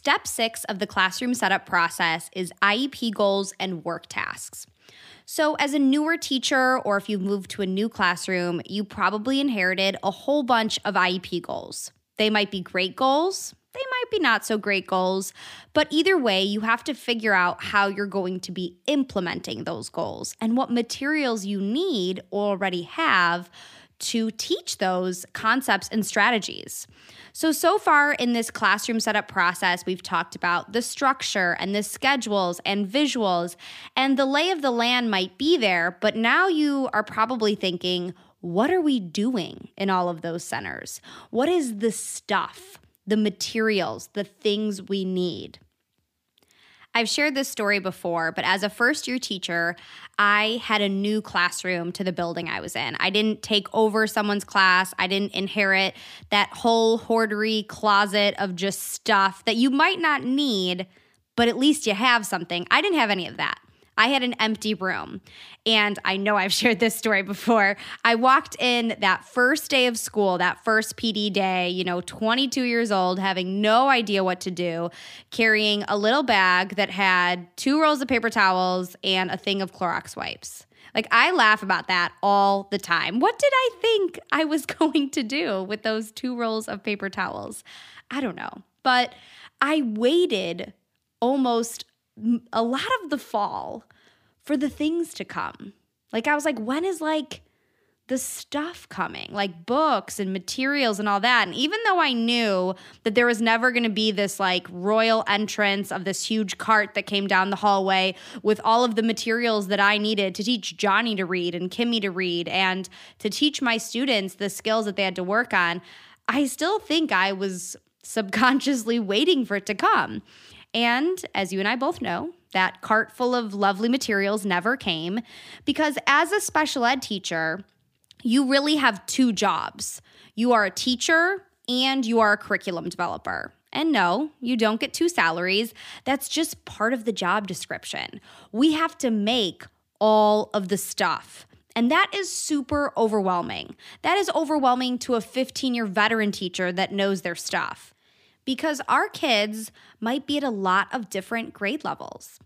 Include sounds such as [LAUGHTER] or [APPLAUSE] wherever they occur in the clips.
Step six of the classroom setup process is IEP goals and work tasks. So, as a newer teacher, or if you've moved to a new classroom, you probably inherited a whole bunch of IEP goals. They might be great goals, they might be not so great goals, but either way, you have to figure out how you're going to be implementing those goals and what materials you need or already have to teach those concepts and strategies. So, so far in this classroom setup process, we've talked about the structure and the schedules and visuals, and the lay of the land might be there, but now you are probably thinking, what are we doing in all of those centers? What is the stuff, the materials, the things we need? I've shared this story before, but as a first year teacher, I had a new classroom to the building I was in. I didn't take over someone's class, I didn't inherit that whole hoardery closet of just stuff that you might not need, but at least you have something. I didn't have any of that. I had an empty room. And I know I've [LAUGHS] shared this story before. I walked in that first day of school, that first PD day, you know, 22 years old, having no idea what to do, carrying a little bag that had two rolls of paper towels and a thing of Clorox wipes. Like, I laugh about that all the time. What did I think [LAUGHS] I was going to do with those two rolls of paper towels? I don't know. But I waited almost a lot of the fall for the things to come. Like I was like, when is like the stuff coming, like books and materials and all that. And even though I knew that there was never going to be this like royal entrance of this huge cart that came down the hallway with all of the materials that I needed to teach Johnny to read and Kimmy to read and to teach my students the skills that they had to work on, I still think I was subconsciously waiting for it to come. And as you and I both know, that cart full of lovely materials never came because as a special ed teacher, you really have two jobs. You are a teacher and you are a curriculum developer. And no, you don't get two salaries. That's just part of the job description. We have to make all of the stuff. And that is super overwhelming. That is overwhelming to a 15 year veteran teacher that knows their stuff because our kids might be at a lot of different grade levels.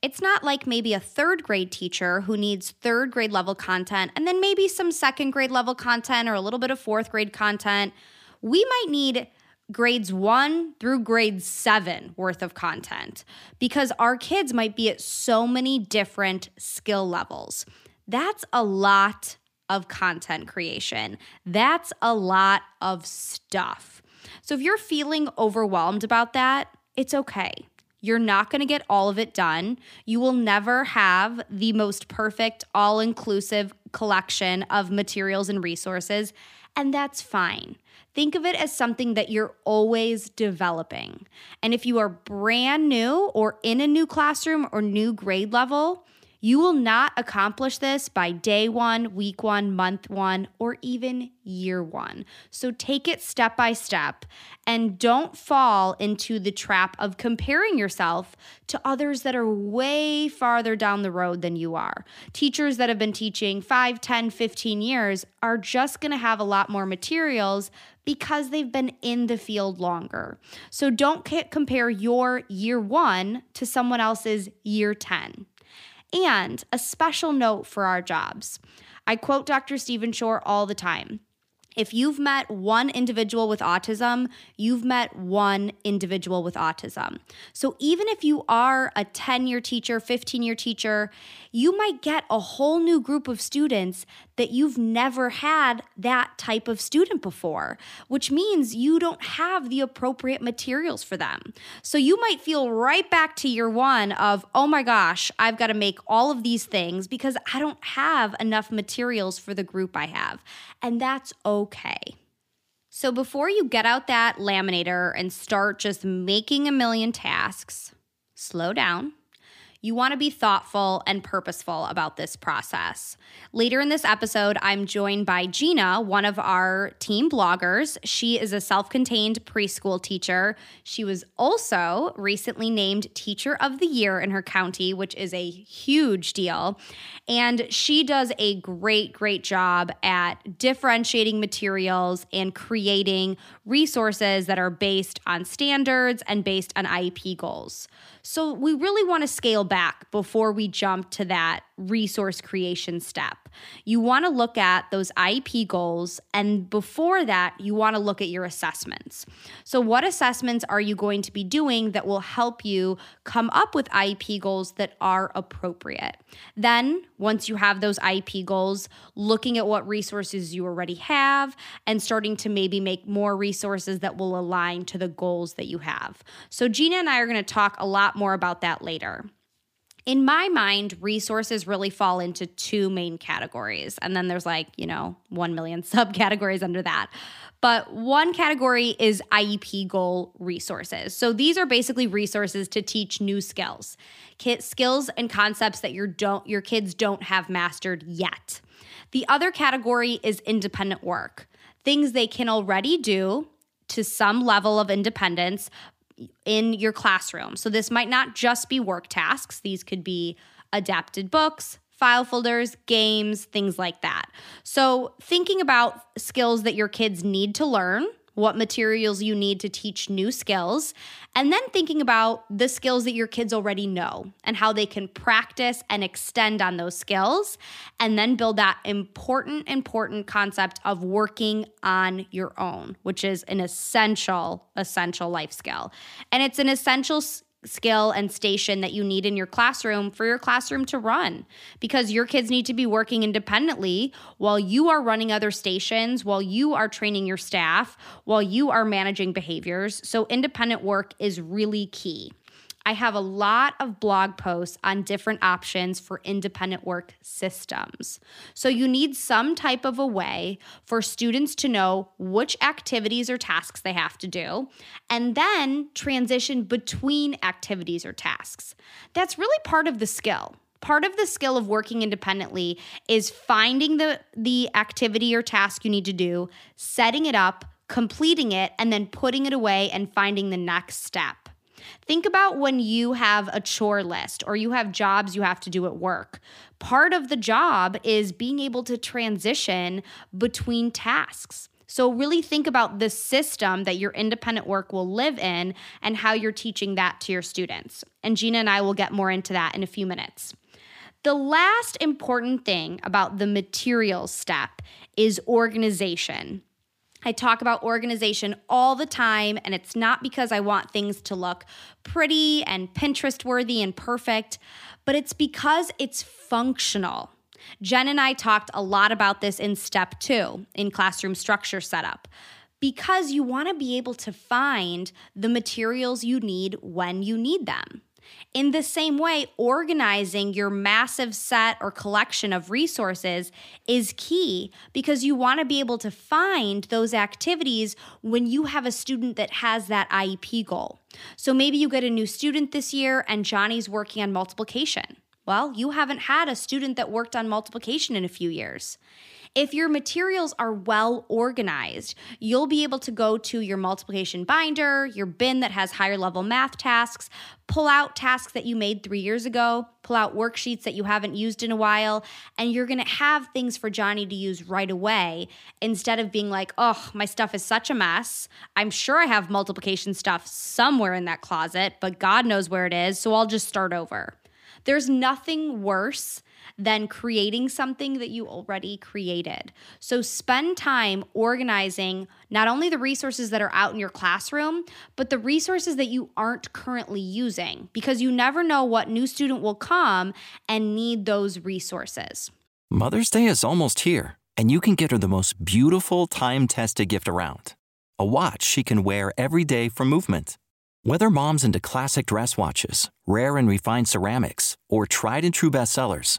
It's not like maybe a third grade teacher who needs third grade level content and then maybe some second grade level content or a little bit of fourth grade content. We might need grades one through grade seven worth of content because our kids might be at so many different skill levels. That's a lot of content creation. That's a lot of stuff. So if you're feeling overwhelmed about that, it's okay. You're not going to get all of it done. You will never have the most perfect, all inclusive collection of materials and resources, and that's fine. Think of it as something that you're always developing. And if you are brand new or in a new classroom or new grade level, you will not accomplish this by day one, week one, month one, or even year one. So take it step by step and don't fall into the trap of comparing yourself to others that are way farther down the road than you are. Teachers that have been teaching 5, 10, 15 years are just going to have a lot more materials because they've been in the field longer. So don't compare your year one to someone else's year 10. And a special note for our jobs. I quote Dr. Stephen Shore all the time. If you've met one individual with autism, you've met one individual with autism. So even if you are a 10 year teacher, 15 year teacher, you might get a whole new group of students that you've never had that type of student before, which means you don't have the appropriate materials for them. So you might feel right back to year one of, oh my gosh, I've got to make all of these things because I don't have enough materials for the group I have. And that's okay. So before you get out that laminator and start just making a million tasks, slow down you want to be thoughtful and purposeful about this process. Later in this episode, I'm joined by Gina, one of our team bloggers. She is a self contained preschool teacher. She was also recently named Teacher of the Year in her county, which is a huge deal. And she does a great, great job at differentiating materials and creating resources that are based on standards and based on IEP goals. So we really want to scale back before we jump to that resource creation step. You want to look at those IEP goals, and before that, you want to look at your assessments. So, what assessments are you going to be doing that will help you come up with IEP goals that are appropriate? Then, once you have those IEP goals, looking at what resources you already have and starting to maybe make more resources that will align to the goals that you have. So, Gina and I are going to talk a lot more about that later in my mind, resources really fall into two main categories. And then there's like, you know, 1 million [LAUGHS] subcategories under that. But one category is IEP goal resources. So these are basically resources to teach new skills, skills and concepts that your don't your kids don't have mastered yet. The other category is independent work. Things they can already do to some level of independence, in your classroom. So this might not just be work tasks, these could be adapted books, file folders, games, things like that. So thinking about skills that your kids need to learn what materials you need to teach new skills, and then thinking about the skills that your kids already know and how they can practice and extend on those skills, and then build that important, important concept of working on your own, which is an essential, essential life skill. And it's an essential skill and station that you need in your classroom for your classroom to run because your kids need to be working independently while you are running other stations, while you are training your staff, while you are managing behaviors. So, independent work is really key. I have a lot of blog posts on different options for independent work systems. So, you need some type of a way for students to know which activities or tasks they have to do, and then transition between activities or tasks. That's really part of the skill. Part of the skill of working independently is finding the, the activity or task you need to do, setting it up, completing it, and then putting it away and finding the next step. Think about when you have a chore list or you have jobs you have to do at work. Part of the job is being able to transition between tasks. So, really think about the system that your independent work will live in and how you're teaching that to your students. And Gina and I will get more into that in a few minutes. The last important thing about the materials step is organization. I talk about organization all the time, and it's not because I want things to look pretty and Pinterest worthy and perfect, but it's because it's functional. Jen and I talked a lot about this in step two in classroom structure setup because you want to be able to find the materials you need when you need them. In the same way, organizing your massive set or collection of resources is key because you want to be able to find those activities when you have a student that has that IEP goal. So maybe you get a new student this year and Johnny's working on multiplication. Well, you haven't had a student that worked on multiplication in a few years. If your materials are well organized, you'll be able to go to your multiplication binder, your bin that has higher level math tasks, pull out tasks that you made three years ago, pull out worksheets that you haven't used in a while, and you're gonna have things for Johnny to use right away instead of being like, oh, my stuff is such a mess. I'm sure I have multiplication stuff somewhere in that closet, but God knows where it is, so I'll just start over. There's nothing worse than creating something that you already created. So spend time organizing not only the resources that are out in your classroom, but the resources that you aren't currently using because you never know what new student will come and need those resources. Mother's Day is almost here, and you can get her the most beautiful time tested gift around a watch she can wear every day for movement. Whether mom's into classic dress watches, rare and refined ceramics, or tried and true bestsellers,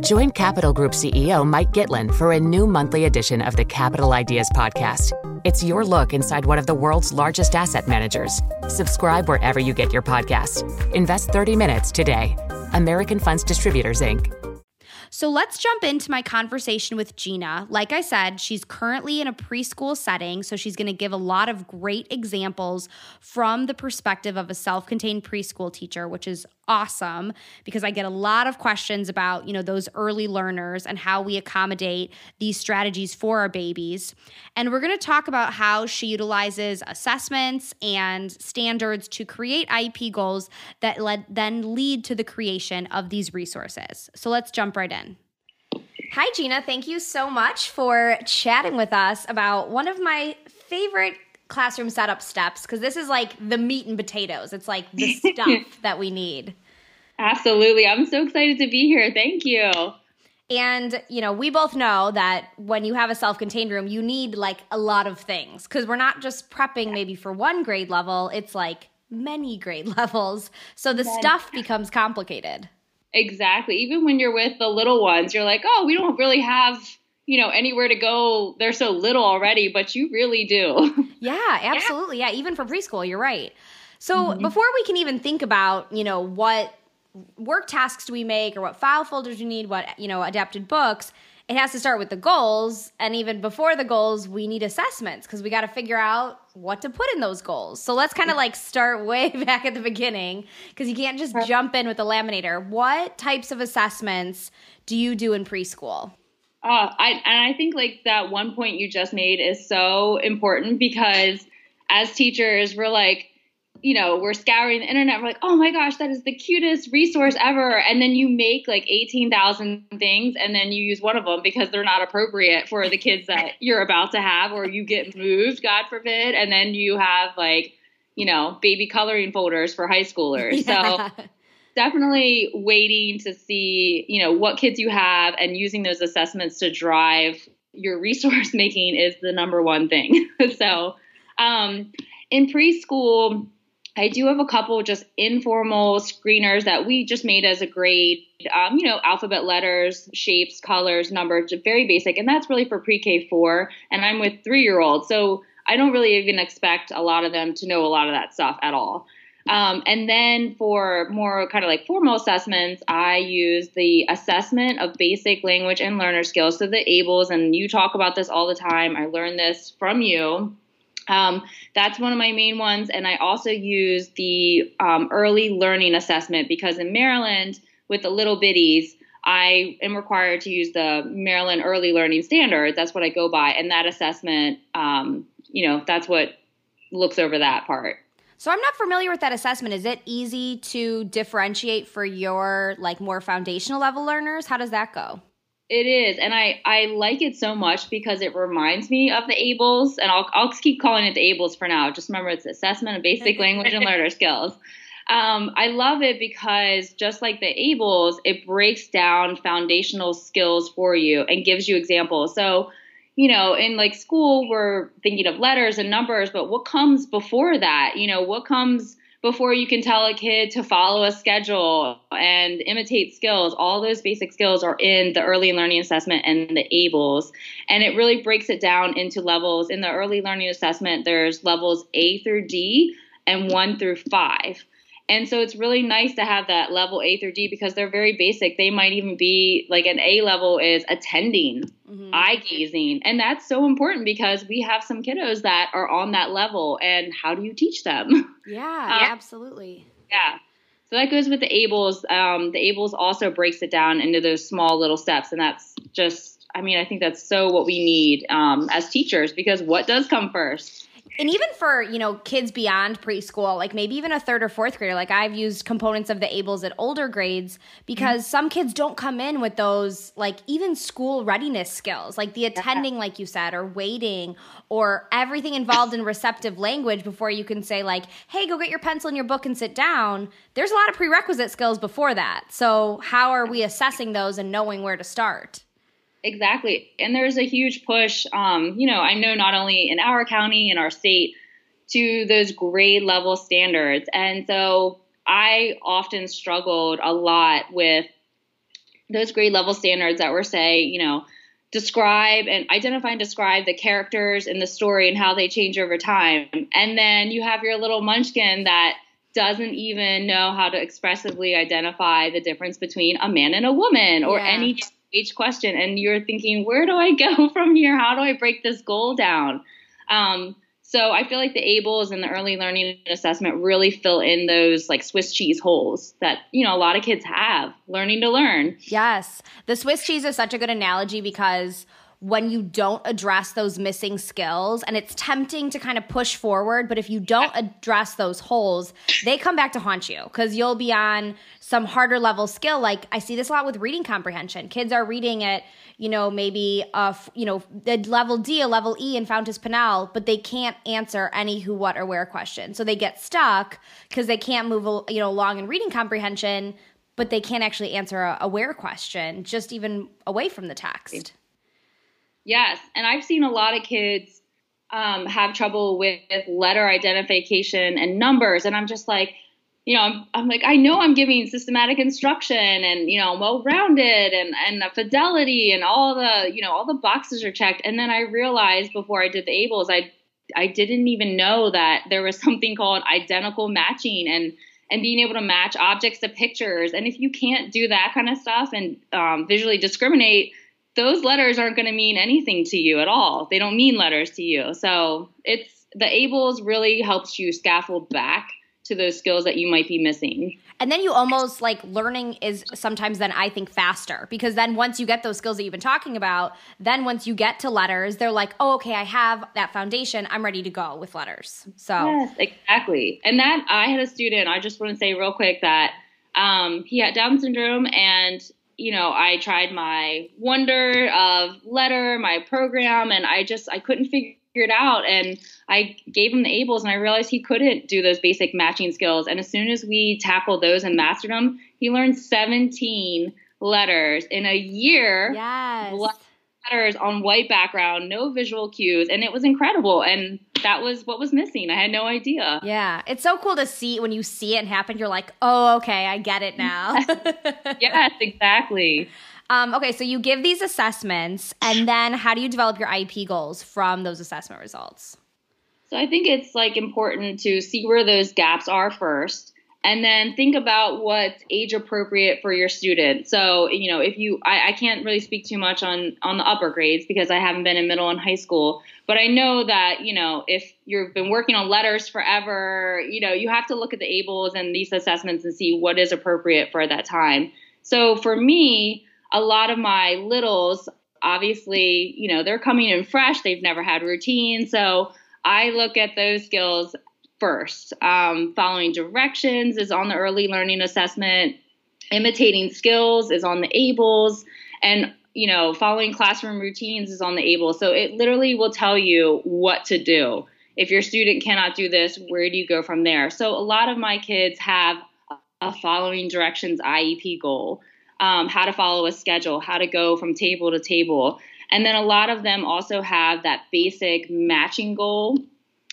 Join Capital Group CEO Mike Gitlin for a new monthly edition of the Capital Ideas Podcast. It's your look inside one of the world's largest asset managers. Subscribe wherever you get your podcasts. Invest 30 minutes today. American Funds Distributors, Inc. So let's jump into my conversation with Gina. Like I said, she's currently in a preschool setting, so she's going to give a lot of great examples from the perspective of a self-contained preschool teacher, which is awesome because I get a lot of questions about, you know, those early learners and how we accommodate these strategies for our babies. And we're going to talk about how she utilizes assessments and standards to create IEP goals that led, then lead to the creation of these resources. So let's jump right in. Hi, Gina. Thank you so much for chatting with us about one of my favorite classroom setup steps because this is like the meat and potatoes. It's like the [LAUGHS] stuff that we need. Absolutely. I'm so excited to be here. Thank you. And, you know, we both know that when you have a self contained room, you need like a lot of things because we're not just prepping maybe for one grade level, it's like many grade [LAUGHS] levels. So the stuff becomes complicated. Exactly. Even when you're with the little ones, you're like, oh, we don't really have you know anywhere to go they're so little already but you really do. [LAUGHS] Yeah absolutely. Yeah, yeah even for preschool you're right. So mm-hmm. before we can even think about you know what work tasks do we make or what file folders we need what you know adapted books it has to start with the goals. And even before the goals we need assessments because we got to figure out what to put in those goals. So let's kind of like start [LAUGHS] way back at the beginning because you can't just jump in with the laminator. What types of assessments do you do in preschool uh, I, and I think like that one point you just made is so important because as teachers, we're like, you know, we're scouring the internet. We're like, oh my gosh, that is the cutest resource ever. And then you make like 18,000 things and then you use one of them because they're not appropriate for the kids that you're about to have, or you get moved, God forbid. And then you have like, you know, baby coloring folders for high schoolers. [LAUGHS] Yeah. So definitely waiting to see, you know, what kids you have and using those assessments to drive your resource [LAUGHS] making is the number one thing. [LAUGHS] so, um, in preschool, I do have a couple just informal screeners that we just made as a grade. Um, you know, alphabet letters, shapes, colors, numbers, very basic. And that's really for pre K four. And I'm with three year olds. So I don't really even expect a lot of them to know a lot of that stuff at all. Um, and then for more kind of like formal assessments, I use the assessment of basic language and learner skills. So the ABLLS, and you talk about this all the time. I learned this from you. Um, that's one of my main ones. And I also use the um, early learning assessment because in Maryland, with the little bitties, I am required to use the Maryland Early Learning Standards. That's what I go by. And that assessment, um, you know, that's what looks over that part. So I'm not familiar with that assessment. Is it easy to differentiate for your like more foundational level learners? How does that go? It is, and I I like it so much because it reminds me of the ABLLS, and I'll I'll keep calling it the ABLLS for now. Just remember, it's assessment of basic [LAUGHS] language and learner skills. Um, I love it because just like the ABLLS, it breaks down foundational skills for you and gives you examples. So you know, in like school, we're thinking of letters and numbers, but what comes before that? You know, what comes before you can tell a kid to follow a schedule and imitate skills? All those basic skills are in the early learning assessment and the ABLLS. And it really breaks it down into levels. In the early learning assessment, there's levels A through D and one through five. And so it's really nice to have that level A through D because they're very basic. They might even be like an A level is attending, mm-hmm. eye gazing. And that's so important because we have some kiddos that are on that level. And how do you teach them? [LAUGHS] Yeah, uh, absolutely. Yeah. So that goes with the ABLLS. Um, the ABLLS also breaks it down into those small little steps. And that's just, I mean, I think that's so what we need um, as teachers because what does come first? And even for you know kids beyond preschool like maybe even a third or fourth grader like i've used components of the ABLLS at older grades because mm-hmm. some kids don't come in with those like even school readiness skills like the attending yeah. like you said or waiting or everything involved in receptive language before you can say like hey go get your pencil and your book and sit down there's a lot of prerequisite skills before that so how are we assessing those and knowing where to start Exactly. And there's a huge push, um, you know, I know not only in our county in our state to those grade level standards. And so I often struggled a lot with those grade level standards that were say, you know, describe and identify and describe the characters in the story and how they change over time. And then you have your little munchkin that doesn't even know how to expressively identify the difference between a man and a woman or yeah. any each question and you're thinking where do i go [LAUGHS] from here? How do i break this goal down? Um, so i feel like the ABLLS and the early learning assessment really fill in those like swiss cheese holes that you know a lot of kids have learning to learn. Yes. The swiss cheese is such a good analogy because when you don't address those missing skills and it's tempting to kind of push forward but if you don't address those holes they come back to haunt you because you'll be on some harder level skill. Like i see this a lot with reading comprehension. Kids are reading it you know maybe a you know the level d a level e in fountas pinnell but they can't answer any who what or where question. So they get stuck because they can't move you know along in reading comprehension but they can't actually answer a, a where question just even away from the text Yes, and I've seen a lot of kids um, have trouble with letter identification and numbers, and I'm just like, you know, I'm, I'm like, I know I'm giving systematic instruction and you know, I'm well rounded and and the fidelity and all the you know all the boxes are checked, and then I realized before I did the ABLLS, I I didn't even know that there was [LAUGHS] something called identical matching and and being able to match objects to pictures. And if you can't do that kind of stuff and um, visually discriminate, those letters aren't going to mean anything to you at all. They don't mean letters to you. So it's the ABLLS really helps you scaffold back to those skills that you might be missing. And then you almost like learning is sometimes then I think faster because then once you get those skills that you've been talking about, then once you get to letters, they're like, oh, okay, I have that foundation. I'm ready to go with letters. So, yes, exactly. And that I had a student, I just want to say real quick that um, he had Down syndrome and you know, I tried my wonder of letter, my program, and I just I couldn't figure it out. And I gave him the ABLLS, and I realized he couldn't do those basic matching skills. And as soon as we tackled those and mastered them, he learned 17 letters in a year. Yes letters on white background, no visual cues, and it was incredible. And that was what was missing. I had no idea. Yeah, it's so cool to see when you see it happen. You're like, oh, okay, I get it now. [LAUGHS] yes, exactly. Um, okay, so you give these assessments, and then how do you develop your IEP goals from those assessment results? So I think it's like important to see where those gaps are first and then think about what's age appropriate for your student. So, you know, if you, I, I, can't really speak too much on on the upper grades because I haven't been in middle and high school. But I know that, you know, if you've been working on letters forever, you know, you have to look at the ABLLS and these assessments and see what is appropriate for that time. So for me, a lot of my littles, obviously, you know, they're coming in fresh. They've never had routine. So I look at those skills first. Um, following directions is on the early learning assessment. Imitating skills is on the ABLLS. And you know, following classroom routines is on the ABLE. So it literally will tell you what to do. If your student cannot do this, where do you go from there? So a lot of my kids have a following directions IEP goal, um, how to follow a schedule, how to go from table to table. And then a lot of them also have that basic matching goal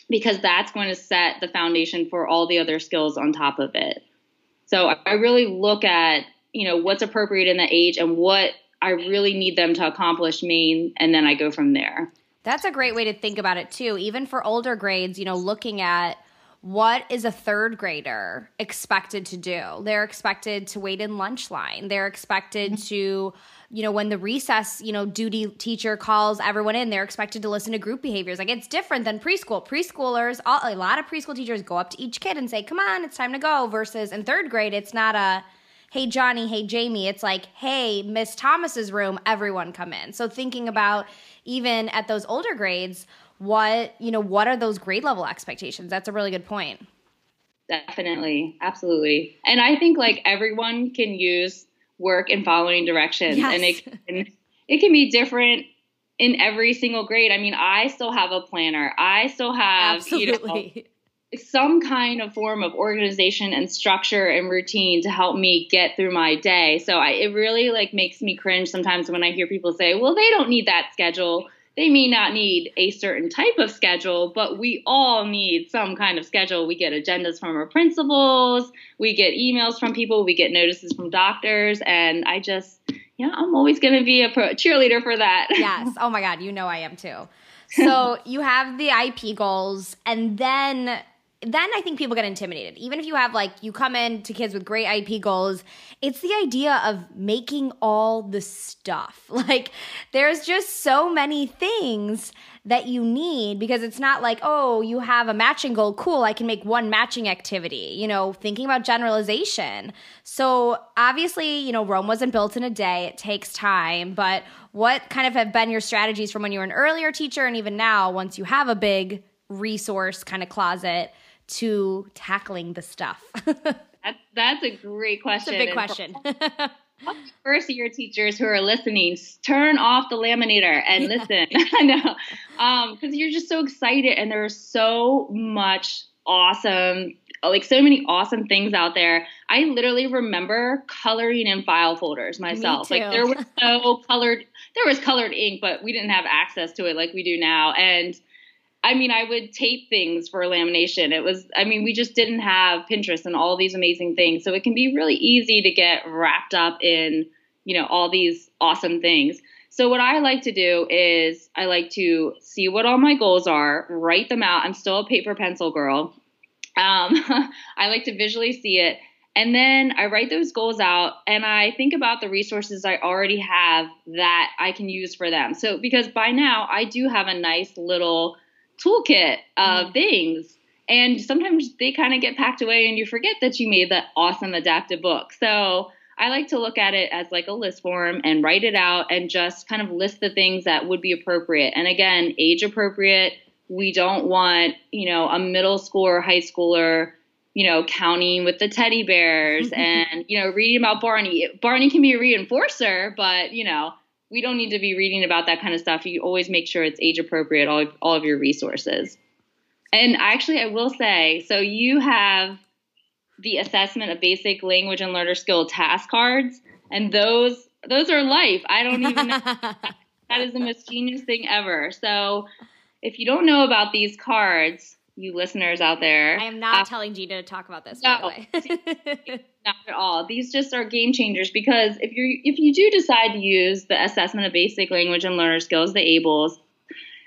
because that's going to set the foundation for all the other skills on top of it. So I really look at, you know, what's appropriate in the age and what I really need them to accomplish me, and then I go from there. That's a great way to think about it too. Even for older grades, you know, looking at what is a third grader expected to do? They're expected to wait in lunch line. They're expected mm-hmm. to, you know, when the recess, you know, duty teacher calls everyone in, they're expected to listen to group behaviors. Like it's different than preschool. Preschoolers, all, a lot of preschool teachers go up to each kid and say, "Come on, it's time to go." Versus in third grade, it's not a hey Johnny, hey Jamie. It's like, hey, Miss Thomas's room, everyone come in. So thinking about even at those older grades, what, you know, what are those grade level expectations? That's a really good point. Definitely. Absolutely. And I think like everyone can use work and following directions yes. and it can, it can be different in every single grade. I mean, I still have a planner. I still have, Absolutely. you know, some kind of form of organization and structure and routine to help me get through my day. So I, it really like makes me cringe sometimes when I hear people say, "Well, they don't need that schedule." They may not need a certain type of schedule, but we all need some kind of schedule. We get agendas from our principals, we get emails from people, we get notices from doctors, and I just, yeah, I'm always going to be a pro- cheerleader for that. [LAUGHS] yes. Oh my God, you know I am too. So [LAUGHS] you have the IEP goals, and then then I think people get intimidated. Even if you have like you come in to kids with great IEP goals, it's the idea of making all the stuff. [LAUGHS] Like there's just so many things that you need because it's not like, oh, you have a matching goal, cool, I can make one matching activity. You know, thinking about generalization. So, obviously, you know, Rome wasn't built in a day. It takes time, but what kind of have been your strategies from when you were an earlier teacher and even now once you have a big resource kind of closet to tackling the stuff? [LAUGHS] that's, that's a great question. It's a big question. first year teachers who are listening, turn off the laminator and listen. [LAUGHS] I know. Because um, you're just so excited, and there's so much awesome, like so many awesome things out there. I literally remember coloring in file folders myself. Like there was no colored, there was colored ink, but we didn't have access to it like we do now. And I mean, I would tape things for lamination. It was, I mean, we just didn't have Pinterest and all these amazing things. So it can be really easy to get wrapped up in, you know, all these awesome things. So what I like to do is I like to see what all my goals are, write them out. I'm still a paper pencil girl. Um, [LAUGHS] I like to visually see it. And then I write those goals out and I think about the resources I already have that I can use for them. So, because by now I do have a nice little toolkit of mm. things. And sometimes they kind of get packed away and you forget that you made that awesome adaptive book. So I like to look at it as like a list form and write it out and just kind of list the things that would be appropriate. And again, age appropriate. We don't want, you know, a middle school or high schooler, you know, counting with the teddy bears [LAUGHS] and, you know, reading about Barney. Barney can be a reinforcer, but, you know, we don't need to be reading about that kind of stuff. You always make sure it's age appropriate, all, all of your resources. And actually, I will say so you have the assessment of basic language and learner skill task cards, and those those are life. I don't even know. [LAUGHS] that is the most genius thing ever. So if you don't know about these cards, you listeners out there. I am not uh, telling Gina to talk about this. No, [LAUGHS] not [LAUGHS] at all. These just are game changers because if you if you do decide to use the assessment of basic language and learner skills, the ABLLS,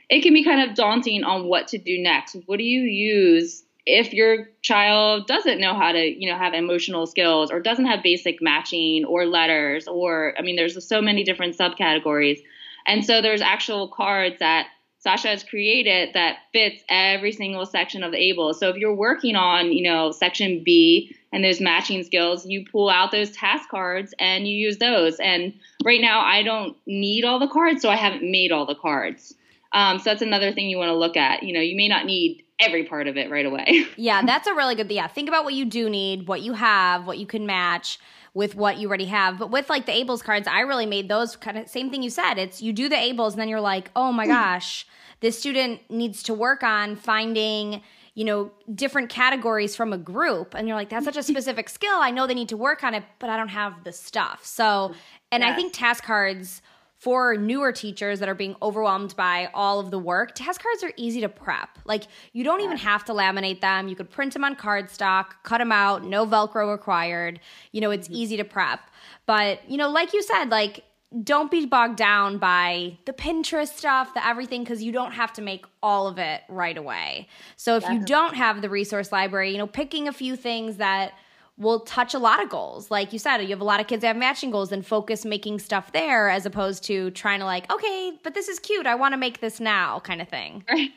it can be kind of daunting on what to do next. What do you use if your child doesn't know how to, you know, have emotional skills or doesn't have basic matching or letters or I mean there's so many different subcategories. And so there's actual cards that Sasha has created that fits every single section of the ABLE. So if you're working on, you know, section B and there's matching skills, you pull out those task cards and you use those. And right now I don't need all the cards, so I haven't made all the cards. Um, so that's another thing you want to look at. You know, you may not need every part of it right away. [LAUGHS] yeah, that's a really good. Yeah, think about what you do need, what you have, what you can match with what you already have. But with like the ABLLS cards, I really made those kind of same thing you said. It's you do the ABLLS and then you're like, oh my hmm. gosh, this student needs to work on finding you know different categories from a group. And you're like that's such a [LAUGHS] specific skill. I know they need to work on it but i don't have the stuff. So and i think task cards for newer teachers that are being overwhelmed by all of the work, task cards are easy to prep. Like you don't even have to laminate them. You could print them on cardstock, cut them out, no Velcro required. You know, it's mm-hmm. easy to prep. But, you know, like you said, like don't be bogged down by the Pinterest stuff, the everything, because you don't have to make all of it right away. So if you don't have the resource library, you know, picking a few things that will touch a lot of goals. Like you said, you have a lot of kids that have matching goals and focus making stuff there as opposed to trying to like, okay, but this is cute. I want to make this now kind of thing. [LAUGHS] Right.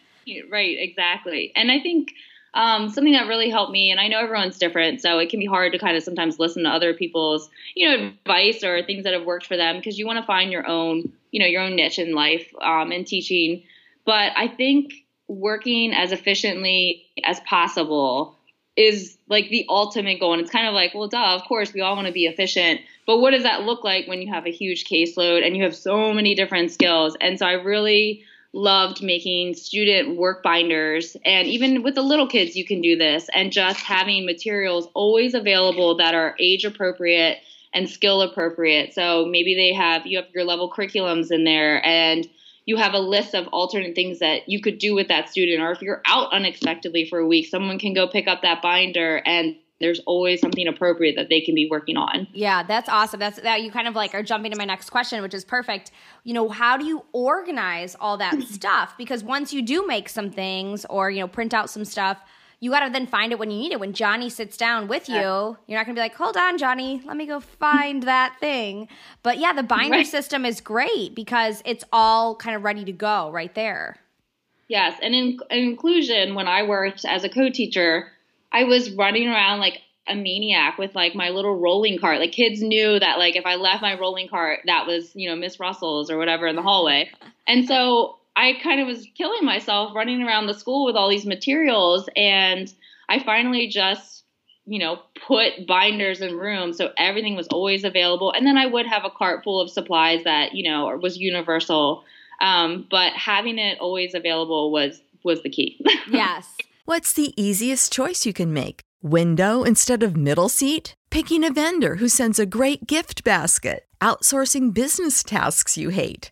Right, exactly. And I think um, something that really helped me, and I know everyone's different, so it can be hard to kind of sometimes listen to other people's, you know, advice or things that have worked for them because you want to find your own, you know, your own niche in life um, and teaching. But I think working as efficiently as possible is like the ultimate goal. And it's kind of like, well, duh, of course, we all want to be efficient. But what does that look like when you have a huge caseload and you have so many different skills? And so I really loved making student work binders. And even with the little kids, you can do this. And just having materials always available that are age appropriate and skill appropriate. So maybe they have, you have your level curriculums in there and you have a list of alternate things that you could do with that student. Or if you're out unexpectedly for a week, someone can go pick up that binder and there's always something appropriate that they can be working on. Yeah, that's awesome. That's that you kind of like are jumping to my next question, which is perfect. You know, how do you organize all that [CLEARS THROAT] stuff? Because once you do make some things or, you know, print out some stuff, you got to then find it when you need it. When Johnny sits down with you, you're not going to be like, hold on, Johnny, let me go find [LAUGHS] that thing. But yeah, the binder right. system is great because it's all kind of ready to go right there. Yes. And in, in inclusion, when I worked as a co teacher, I was running around like a maniac with like my little rolling cart. Like kids knew that like if I left my rolling cart, that was, you know, Miss Russell's or whatever in the hallway. And so I kind of was killing myself running around the school with all these materials. And I finally just, you know, put binders in rooms so everything was always available. And then I would have a cart full of supplies that, you know, was universal. Um, but having it always available was was the key. [LAUGHS] yes. What's the easiest choice you can make? Window instead of middle seat? Picking a vendor who sends a great gift basket? Outsourcing business tasks you hate?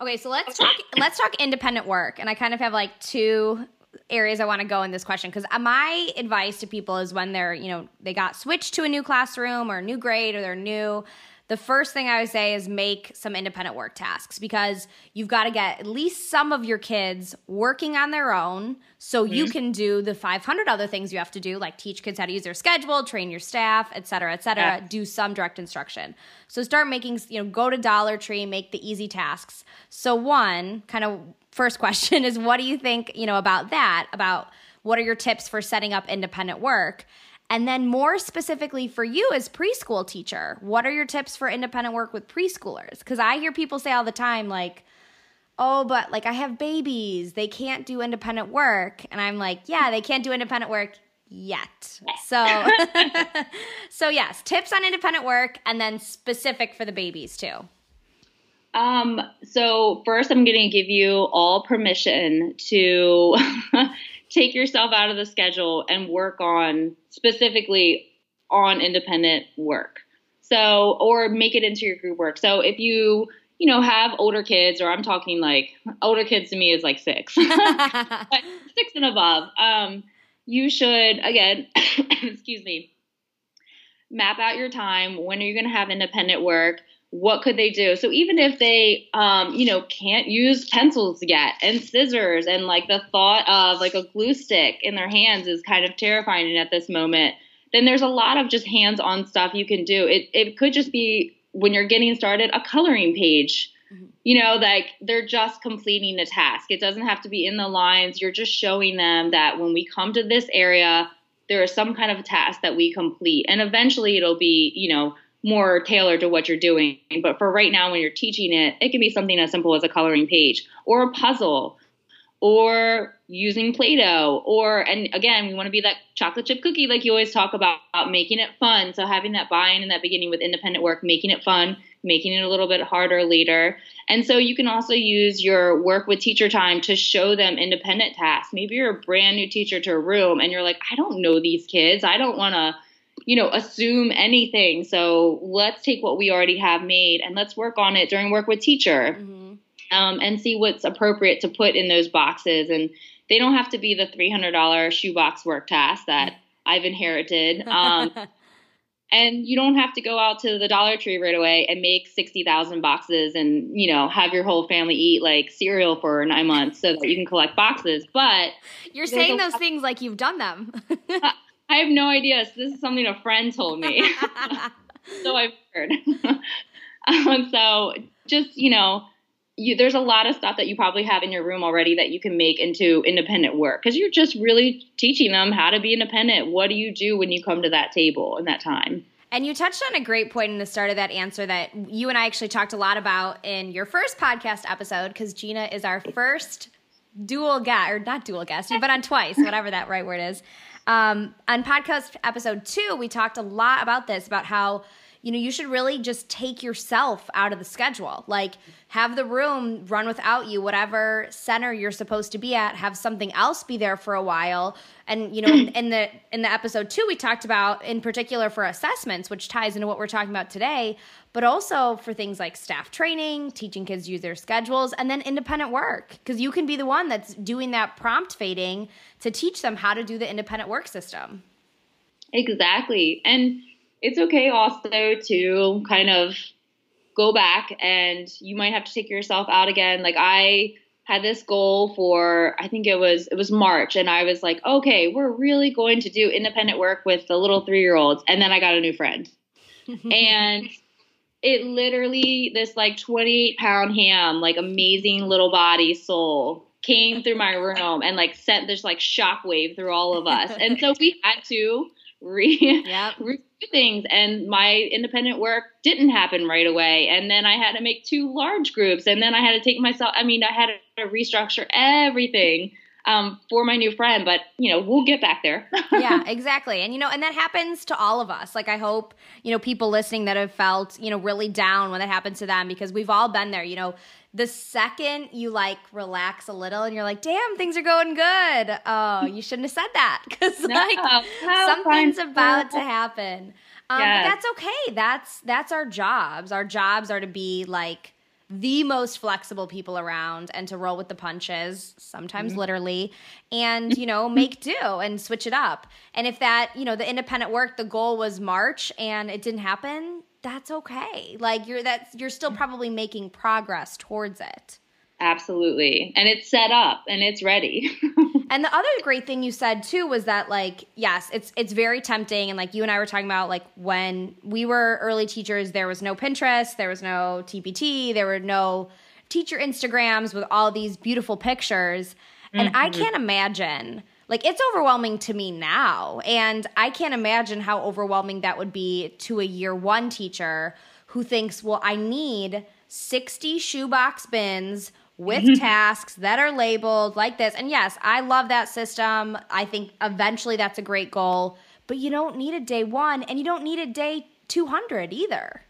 Okay, so let's talk let's talk independent work. And I kind of have like two areas I want to go in this question because uh, my advice to people is when they're, you know, they got switched to a new classroom or a new grade or they're new the first thing I would say is make some independent work tasks because you've got to get at least some of your kids working on their own so mm-hmm. you can do the 500 other things you have to do like teach kids how to use their schedule, train your staff, et cetera, et cetera, yeah. do some direct instruction. So start making, you know, go to Dollar Tree, make the easy tasks. So one kind of first [LAUGHS] question is what do you think, you know, about that? About what are your tips for setting up independent work? And then, more specifically for you as preschool teacher, what are your tips for independent work with preschoolers? Because I hear people say all the time, like, oh, but like I have babies, they can't do independent work. And I'm like, yeah, they can't do independent work yet. So, [LAUGHS] so yes, tips on independent work and then specific for the babies too. Um, so first I'm going to give you all permission to [LAUGHS] take yourself out of the schedule and work on specifically on independent work. So, or make it into your group work. So, if you, you know, have older kids, or I'm talking like older kids to me is like six, [LAUGHS] six and above, um, you should, again, [COUGHS] excuse me, map out your time. When are you going to have independent work? What could they do? So even if they, um, you know, can't use pencils yet and scissors and like the thought of like a glue stick in their hands is kind of terrifying at this moment, then there's a lot of just hands-on stuff you can do. It it could just be when you're getting started a coloring page. Mm-hmm. You know, like they're just completing the task. It doesn't have to be in the lines. You're just showing them that when we come to this area, there is some kind of task that we complete. And eventually it'll be, you know, more tailored to what you're doing. But for right now, when you're teaching it, it can be something as simple as a coloring page or a puzzle or using Play-Doh or, and again, we want to be that chocolate chip cookie like you always talk about, about making it fun. So having that buy-in in that beginning with independent work, making it fun, making it a little bit harder later. And so you can also use your work with teacher time to show them independent tasks. Maybe you're a brand new teacher to a room and you're like, I don't know these kids. I don't want to you know, assume anything. So let's take what we already have made and let's work on it during work with teacher mm-hmm. um, and see what's appropriate to put in those boxes. And they don't have to be the $300 shoebox work task that [LAUGHS] I've inherited. [LAUGHS] Um, and you don't have to go out to the Dollar Tree right away and make 60,000 boxes and, you know, have your whole family eat like cereal for nine months so that you can collect boxes. But [LAUGHS] you're saying those things like you've done them. I have no idea. So this is something a friend told me. [LAUGHS] so I've heard. [LAUGHS] um, so just, you know, you, there's a lot of stuff that you probably have in your room already that you can make into independent work because you're just really teaching them how to be independent. What do you do when you come to that table in that time? And you touched on a great point in the start of that answer that you and I actually talked a lot about in your first podcast episode because Gina is our first dual guest, or not dual guest, you've been on twice, whatever that right word is. Um, on podcast episode two, we talked a lot about this, about how you know, you should really just take yourself out of the schedule. Like, have the room run without you, whatever center you're supposed to be at, have something else be there for a while. And, you know, in, [CLEARS THROAT] in the in the episode two, we talked about in particular for assessments, which ties into what we're talking about today, but also for things like staff training, teaching kids use their schedules, and then independent work. Because you can be the one that's doing that prompt fading to teach them how to do the independent work system. Exactly. And it's okay also to kind of go back and you might have to take yourself out again. Like I had this goal for I think it was it was March and I was like, okay, we're really going to do independent work with the little 3-year-olds and then I got a new friend. [LAUGHS] and it literally this like 28 pound ham, like amazing little body soul came through my room and like sent this like shockwave through all of us. And so we had to re, [LAUGHS] yep. [LAUGHS] re things and my independent work didn't happen right away and then i had to make two large groups and then i had to take myself i mean i had to restructure everything um, for my new friend but you know we'll get back there [LAUGHS] yeah exactly and you know and that happens to all of us like i hope you know people listening that have felt you know really down when that happens to them because we've all been there you know the second you like relax a little and you're like, damn, things are going good. Oh, you shouldn't have said that because no, like something's about to happen. Um, yes. But that's okay. That's that's our jobs. Our jobs are to be like the most flexible people around and to roll with the punches, sometimes mm-hmm. literally, and you know, make [LAUGHS] do and switch it up. And if that, you know, the independent work, the goal was March and it didn't happen, that's okay. Like you're that's you're still probably making progress towards it. Absolutely. And it's set up and it's ready. [LAUGHS] and the other great thing you said too was that like yes, it's it's very tempting and like you and I were talking about like when we were early teachers there was no Pinterest, there was no TPT, there were no teacher Instagrams with all these beautiful pictures. And mm-hmm. I can't imagine like it's overwhelming to me now and I can't imagine how overwhelming that would be to a year 1 teacher who thinks, "Well, I need 60 shoebox bins with mm-hmm. [LAUGHS] tasks that are labeled like this. And yes, I love that system. I think eventually that's a great goal, but you don't need a day one and you don't need a day 200 either.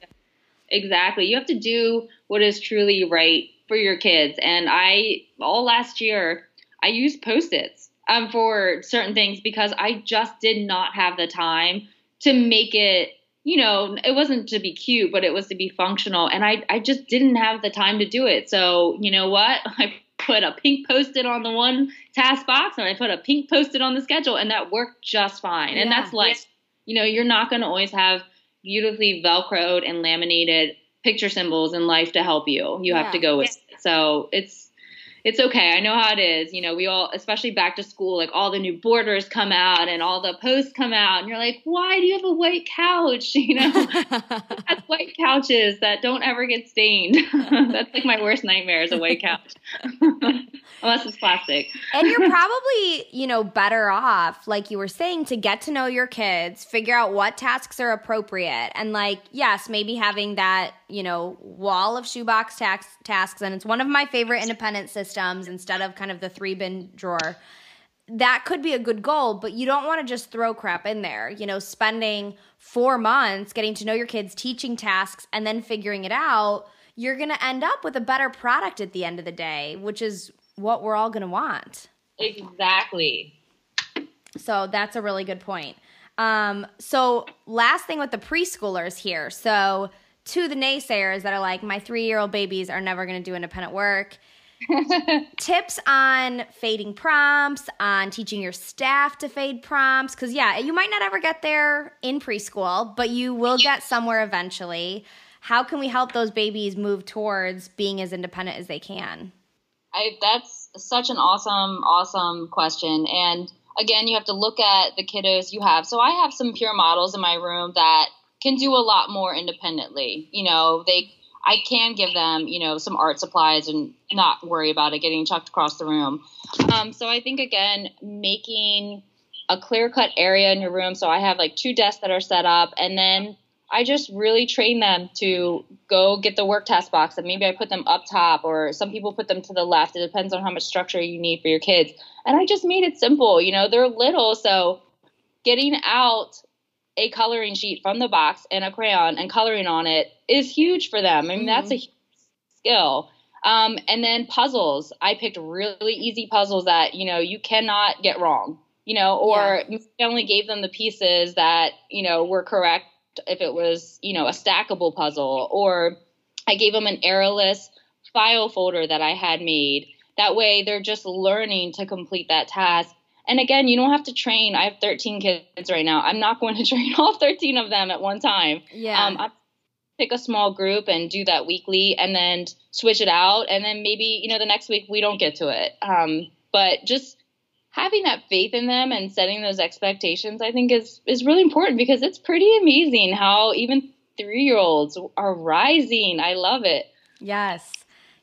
Exactly. You have to do what is truly right for your kids. And I, all last year, I used post its um, for certain things because I just did not have the time to make it you know, it wasn't to be cute, but it was to be functional. And I, I just didn't have the time to do it. So, you know what? [LAUGHS] I put a pink post it on the one task box and I put a pink post it on the schedule, and that worked just fine. Yeah. And that's like, you know, you're not going to always have beautifully Velcroed and laminated picture symbols in life to help you. You yeah. have to go with yeah. it. So it's, it's okay. I know how it is. You know, we all, especially back to school, like all the new borders come out and all the posts come out, and you're like, why do you have a white couch? [LAUGHS] You know, that's [LAUGHS] white couches that don't ever get stained. [LAUGHS] that's like my worst nightmare is a white couch, unless it's plastic. and you're probably, you know, better off, like you were saying, to get to know your kids, figure out what tasks are appropriate, and like, yes, maybe having that, you know, wall of shoebox tax- tasks, and it's one of my favorite independent systems instead of kind of the three bin drawer that could be a good goal, but you don't want to just throw crap in there. You know, spending four months getting to know your kids, teaching tasks, and then figuring it out, you're going to end up with a better product at the end of the day, which is what we're all going to want. Exactly. So that's a really good point. Um, so, last thing with the preschoolers here. So, to the naysayers that are like, my three year old babies are never going to do independent work [LAUGHS] tips on fading prompts, on teaching your staff to fade prompts. Because, yeah, you might not ever get there in preschool, but you will get somewhere eventually. How can we help those babies move towards being as independent as they can? I, that's such an awesome, awesome question. And again, you have to look at the kiddos you have. So I have some peer models in my room that can do a lot more independently. You know, they I can give them, you know, some art supplies and not worry about it getting chucked across the room. Um, so I think again, making a clear cut area in your room. So I have like two desks that are set up, and then I just really train them to go get the work task box. And maybe I put them up top, or some people put them to the left. It depends on how much structure you need for your kids. And I just made it simple. You know, they're little, so getting out a coloring sheet from the box and a crayon and coloring on it is huge for them. I mean, mm-hmm. that's a skill. Um, and then puzzles. I picked really easy puzzles that, you know, you cannot get wrong, you know, or yeah. I only gave them the pieces that, you know, were correct if it was, you know, a stackable puzzle, or I gave them an errorless file folder that I had made. That way they're just learning to complete that task and again, you don't have to train. I have 13 kids right now. I'm not going to [LAUGHS] train all 13 of them at one time. Yeah. Um, I pick a small group and do that weekly and then switch it out. And then maybe, you know, the next week we don't get to it. Um, but just having that faith in them and setting those expectations, I think is, is really important because it's pretty amazing how even three year olds are rising. I love it. Yes.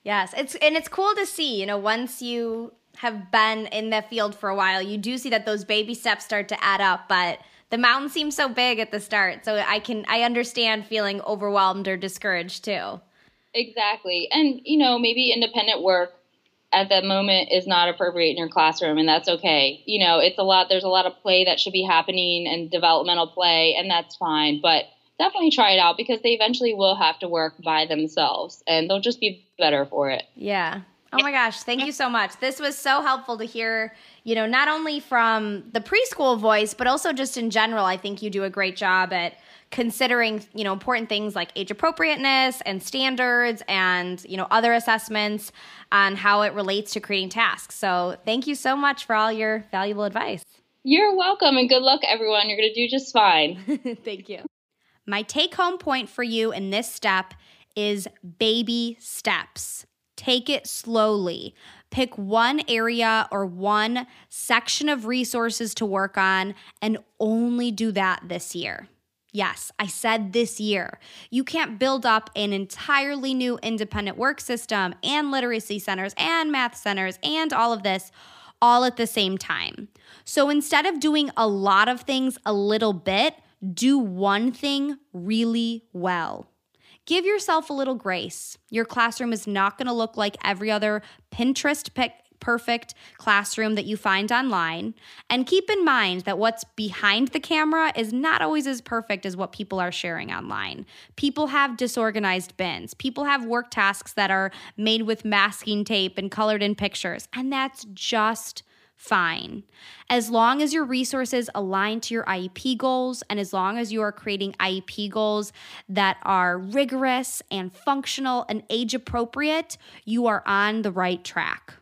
Yes. It's, and it's cool to see, you know, once you have been in the field for a while, you do see that those baby steps start to add up, but the mountain seems so big at the start. So I can I understand feeling overwhelmed or discouraged too. Exactly. And you know, maybe independent work at that moment is not appropriate in your classroom and that's okay. You know, it's a lot there's a lot of play that should be happening and developmental play and that's fine, but definitely try it out because they eventually will have to work by themselves and they'll just be better for it. Yeah. Oh my gosh, thank you so much. This was so helpful to hear, you know, not only from the preschool voice, but also just in general. I think you do a great job at considering, you know, important things like age appropriateness and standards and, you know, other assessments on how it relates to creating tasks. So, thank you so much for all your valuable advice. You're welcome and good luck everyone. You're going to do just fine. [LAUGHS] [LAUGHS] thank you. My take home point for you in this step is baby steps. Take it slowly. Pick one area or one section of resources to work on and only do that this year. Yes, I said this year. You can't build up an entirely new independent work system and literacy centers and math centers and all of this all at the same time. So instead of doing a lot of things a little bit, do one thing really well. Give yourself a little grace. Your classroom is not going to look like every other Pinterest pic- perfect classroom that you find online. And keep in mind that what's behind the camera is not always as perfect as what people are sharing online. People have disorganized bins, people have work tasks that are made with masking tape and colored in pictures, and that's just fine. As long as your resources align to your IEP goals and as long as you are creating IEP goals that are rigorous and functional and age appropriate, you are on the right track.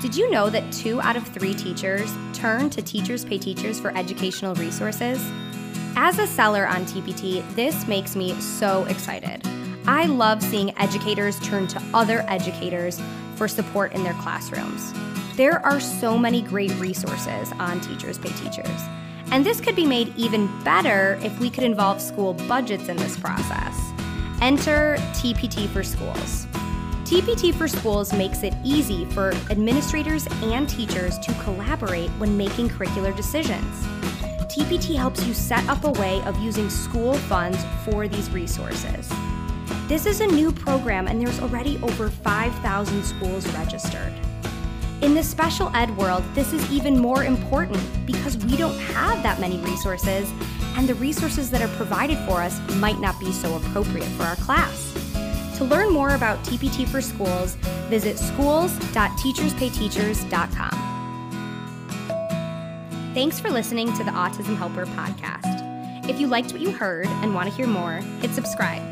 Did you know that two out of three teachers turn to Teachers Pay Teachers for educational resources? As a seller on TPT, this makes me so excited. I love seeing educators turn to other educators for support in their classrooms. There are so many great resources on Teachers Pay Teachers. And this could be made even better if we could involve school budgets in this process. Enter TPT for Schools. TPT for Schools makes it easy for administrators and teachers to collaborate when making curricular decisions. TPT helps you set up a way of using school funds for these resources. This is a new program, and there's already over 5,000 schools registered. In the special ed world, this is even more important because we don't have that many resources, and the resources that are provided for us might not be so appropriate for our class. To learn more about TPT for Schools, visit schools.teacherspayteachers.com. Thanks for listening to the Autism Helper podcast. If you liked what you heard and want to hear more, hit subscribe.